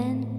I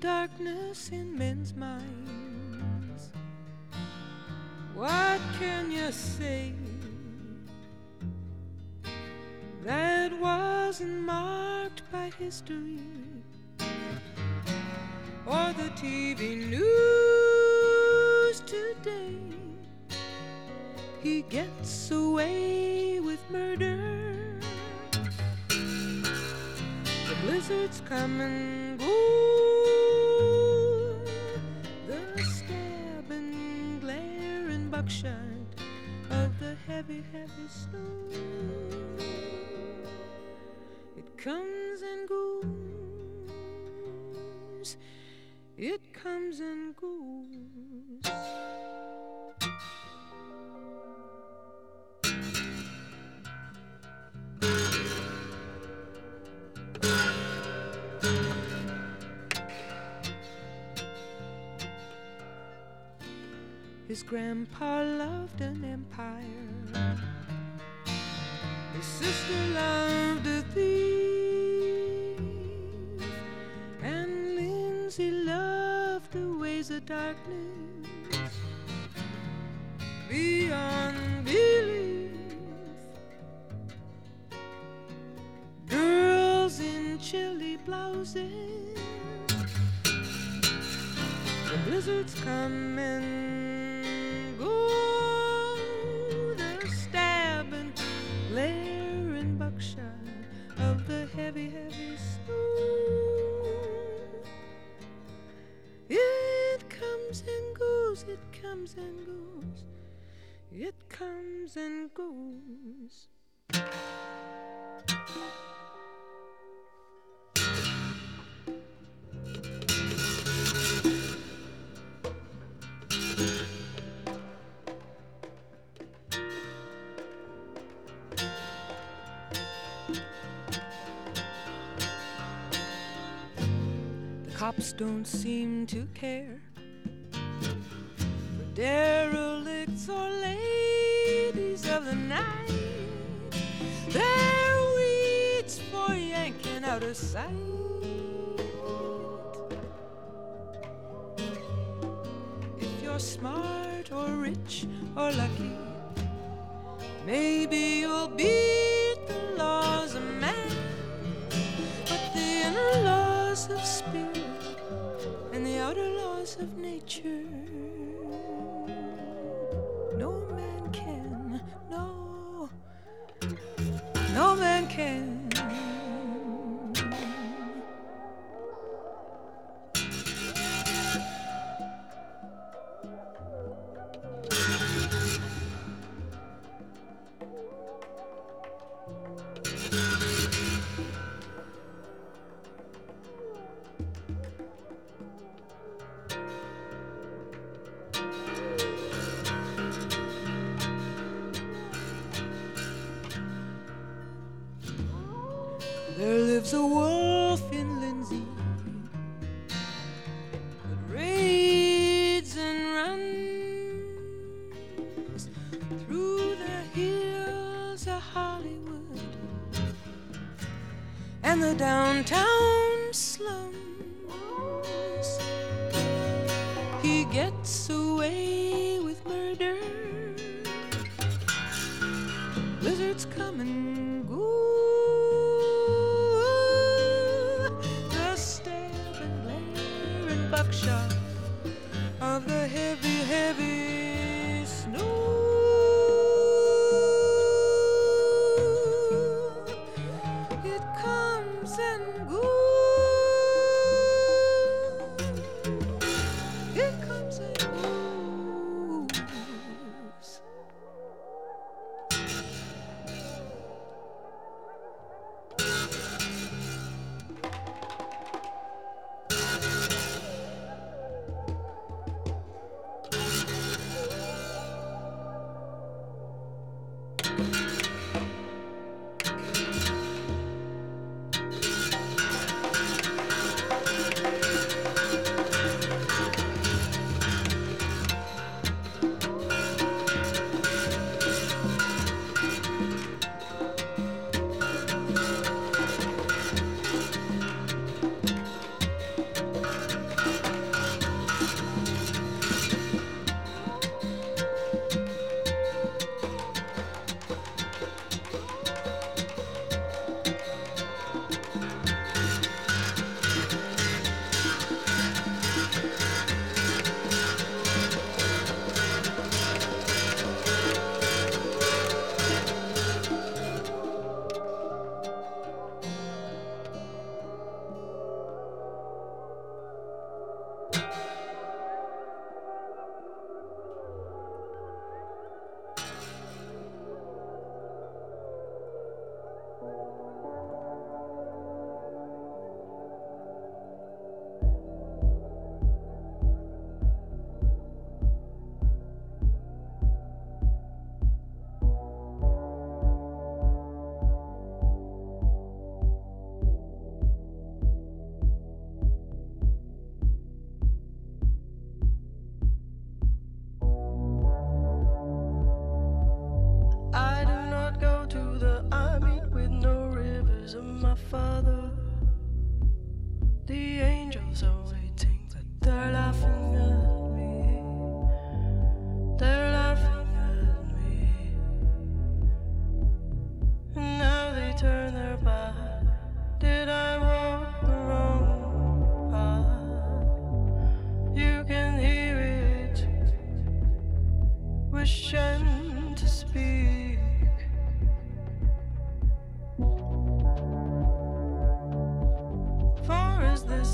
darkness in men's minds. What can you say that wasn't marked by history or the TV news today? He gets away with murder. The blizzards come of the heavy, heavy snow. It comes and goes. It comes and goes. Grandpa loved an empire. His sister loved a thief. And Lindsay loved the ways of darkness beyond belief. Girls in chilly blouses. The blizzards come and comes and goes. The cops don't seem to care If you're smart or rich or lucky, maybe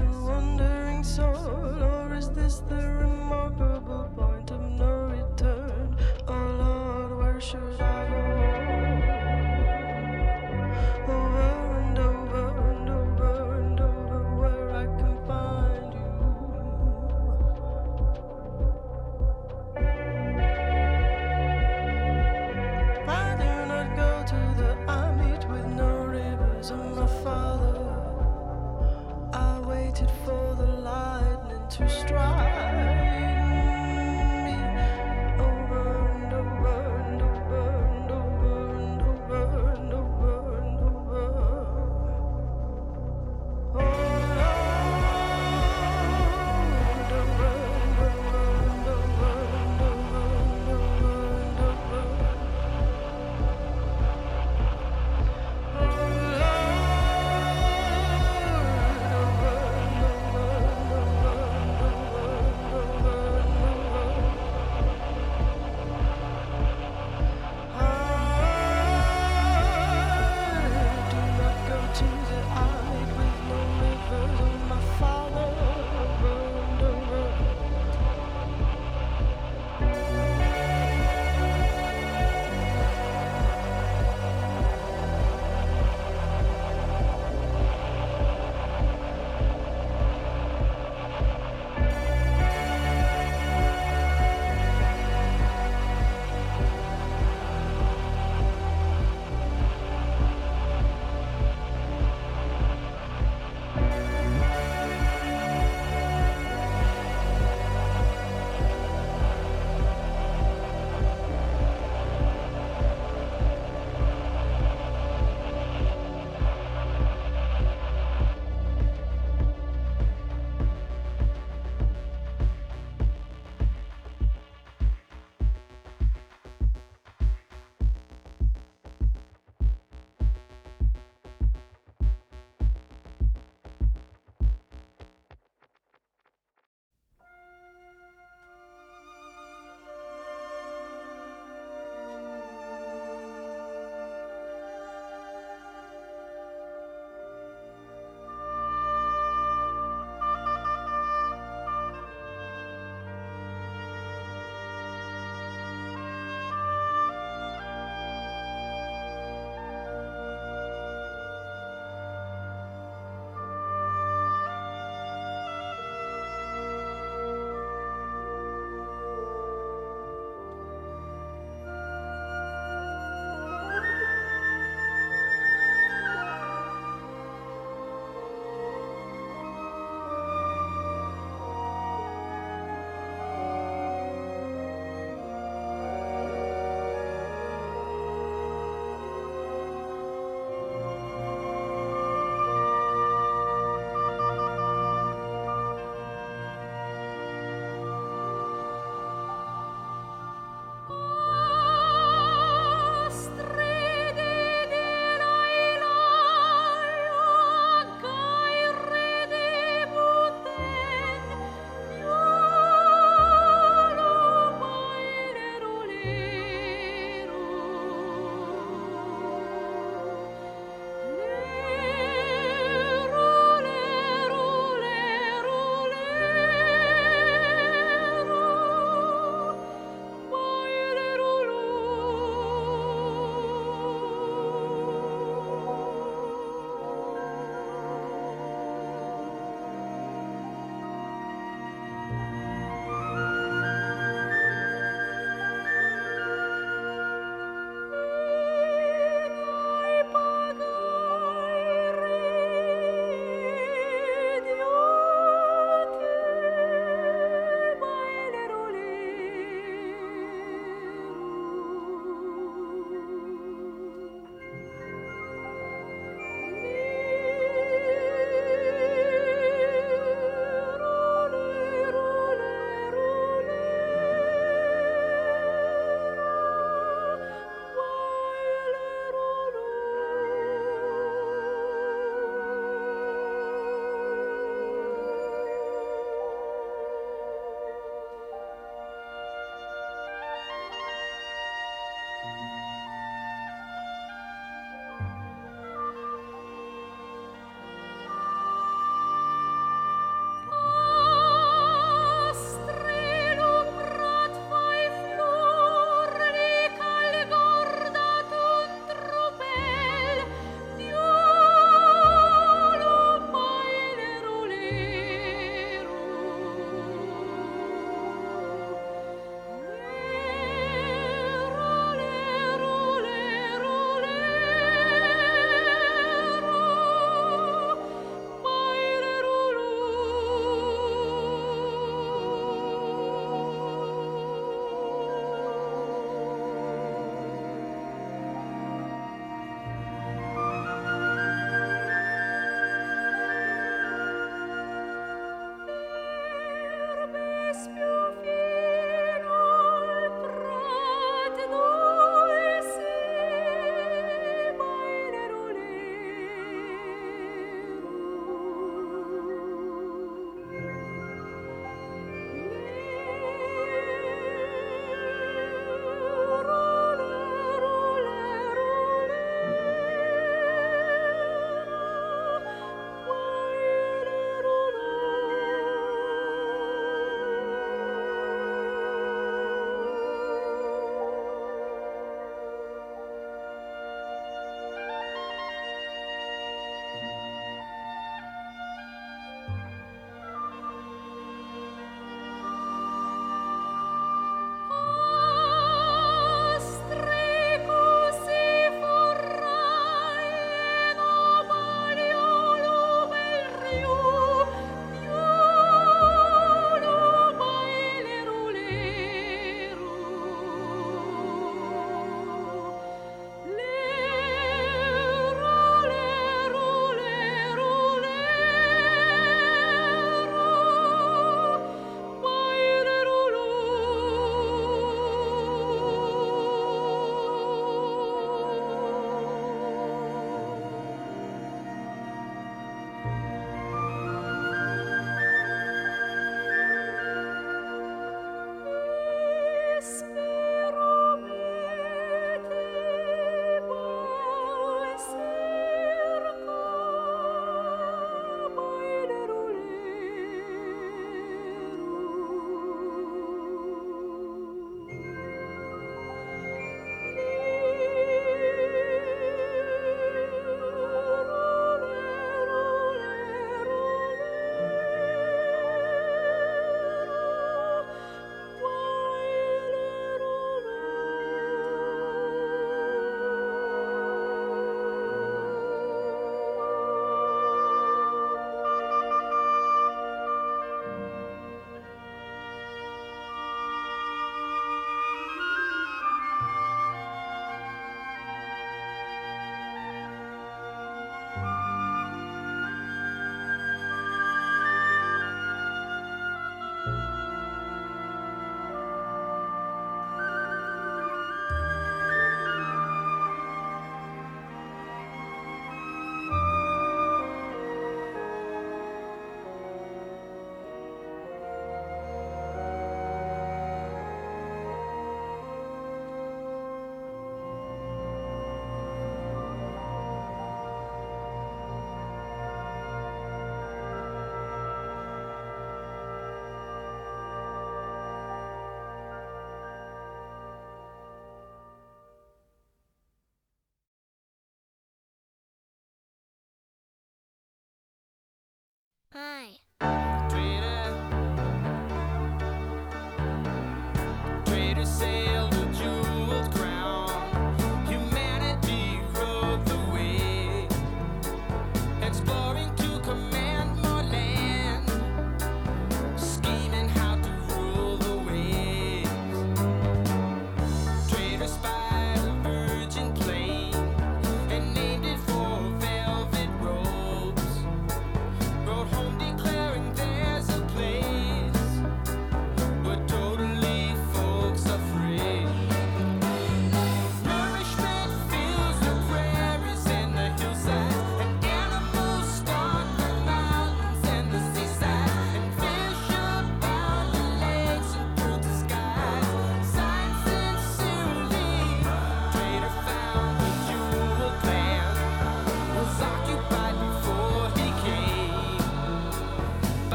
a wandering soul, or is this the remarkable Hi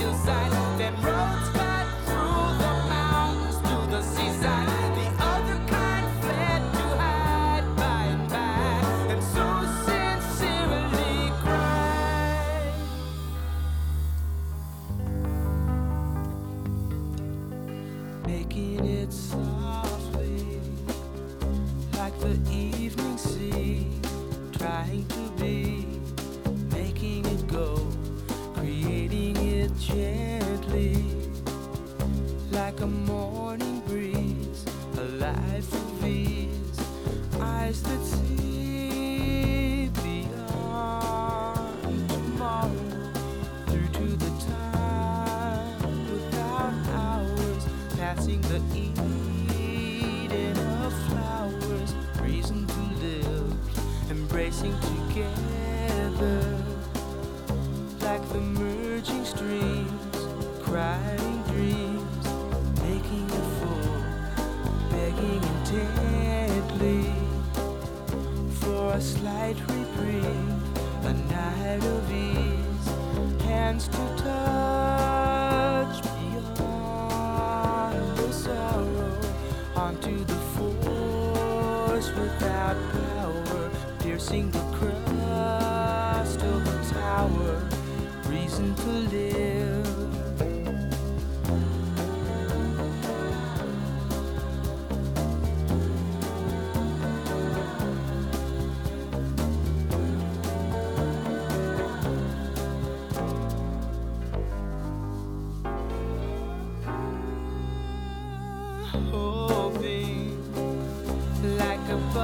your side.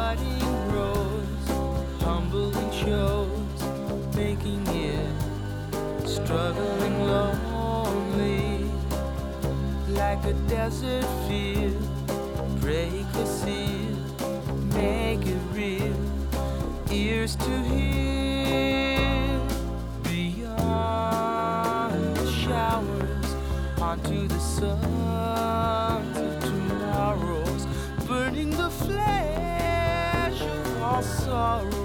budding rose, humbling shows, making it, struggling lonely, like a desert field. Break the seal, make it real, ears to hear. Beyond showers, onto the sun. sorrow.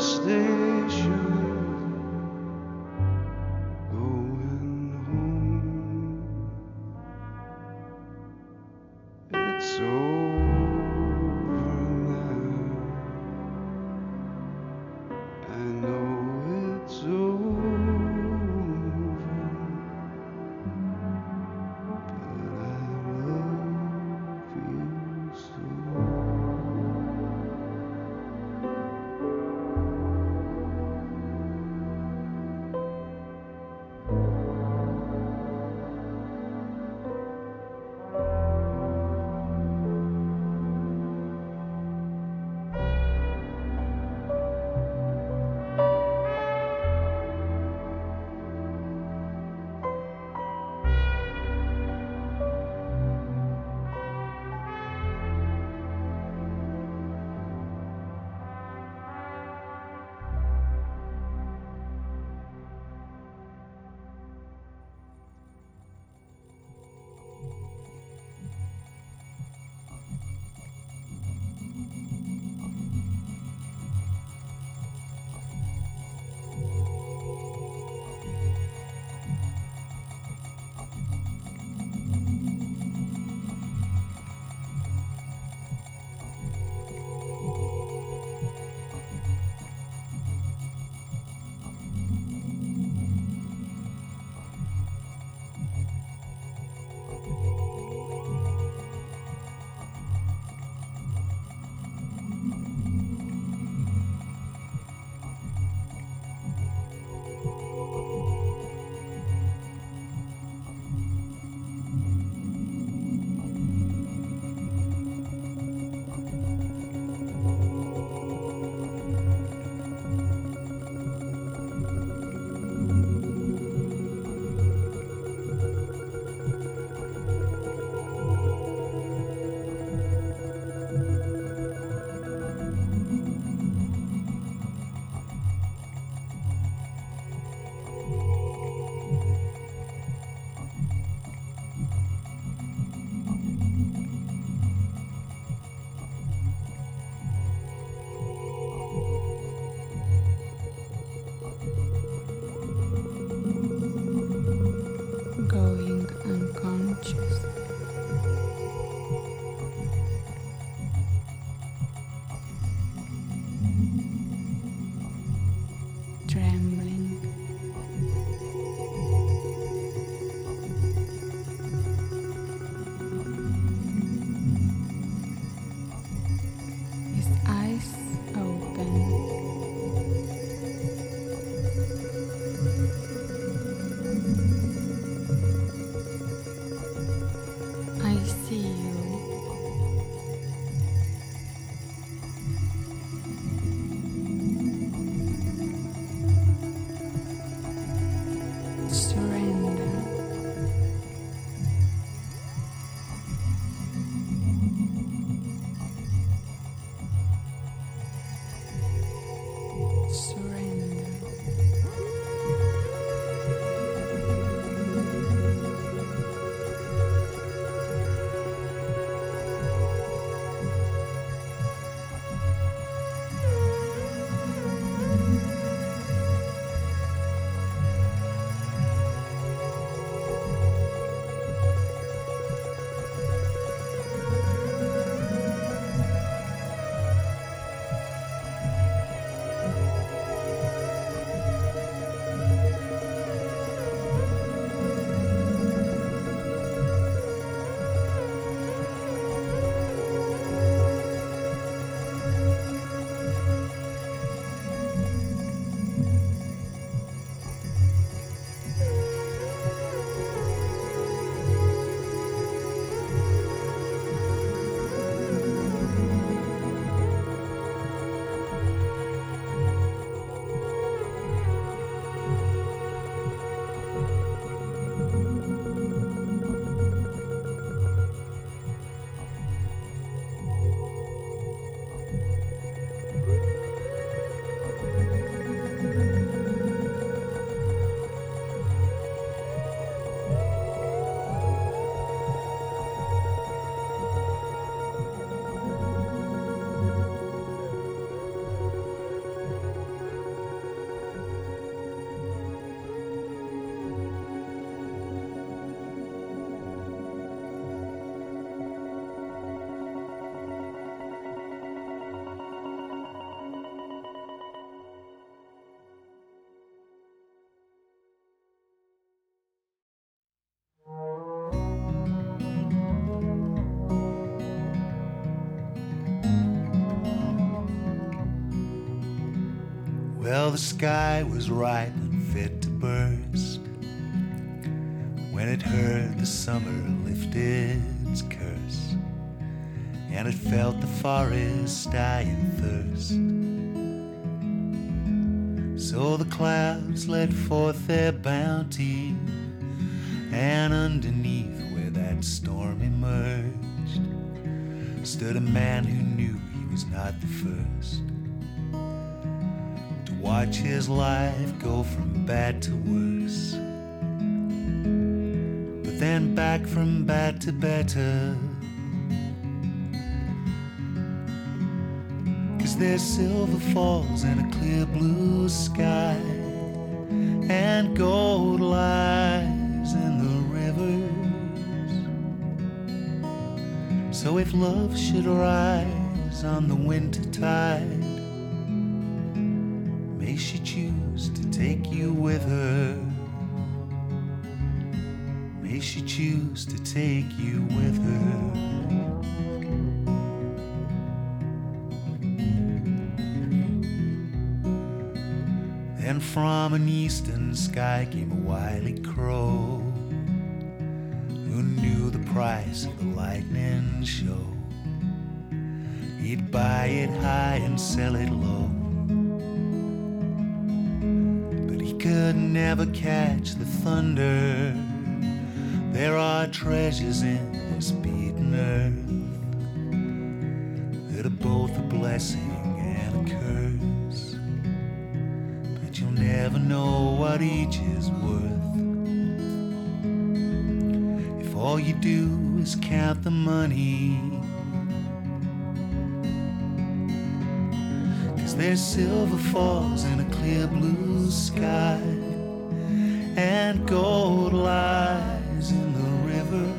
Going The sky was ripe and fit to burst when it heard the summer lift its curse, and it felt the forest die in thirst. So the clouds let forth their bounty, and underneath where that storm emerged stood a man who knew he was not the first watch his life go from bad to worse. But then back from bad to better. Cause there's silver falls in a clear blue sky, and gold lies in the rivers. So if love should rise on the winter tide, take you with her. May she choose to take you with her. Then from an eastern sky came a wily crow who knew the price of the lightning show. He'd buy it high and sell it low. Never catch the thunder. There are treasures in this beaten earth that are both a blessing and a curse. But you'll never know what each is worth. If all you do is count the money. Cause there's silver falls in a clear blue sky, and gold lies in the rivers.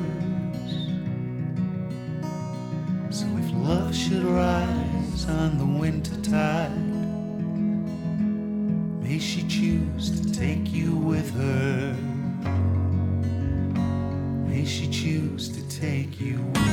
So if love should rise on the winter tide, may she choose to take you with her. May she choose to take you with her.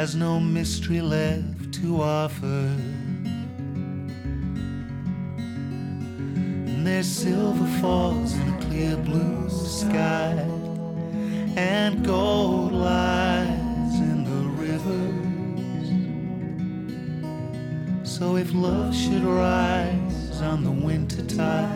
Has no mystery left to offer. And there's silver falls in a clear blue sky, and gold lies in the rivers. So if love should rise on the winter tide,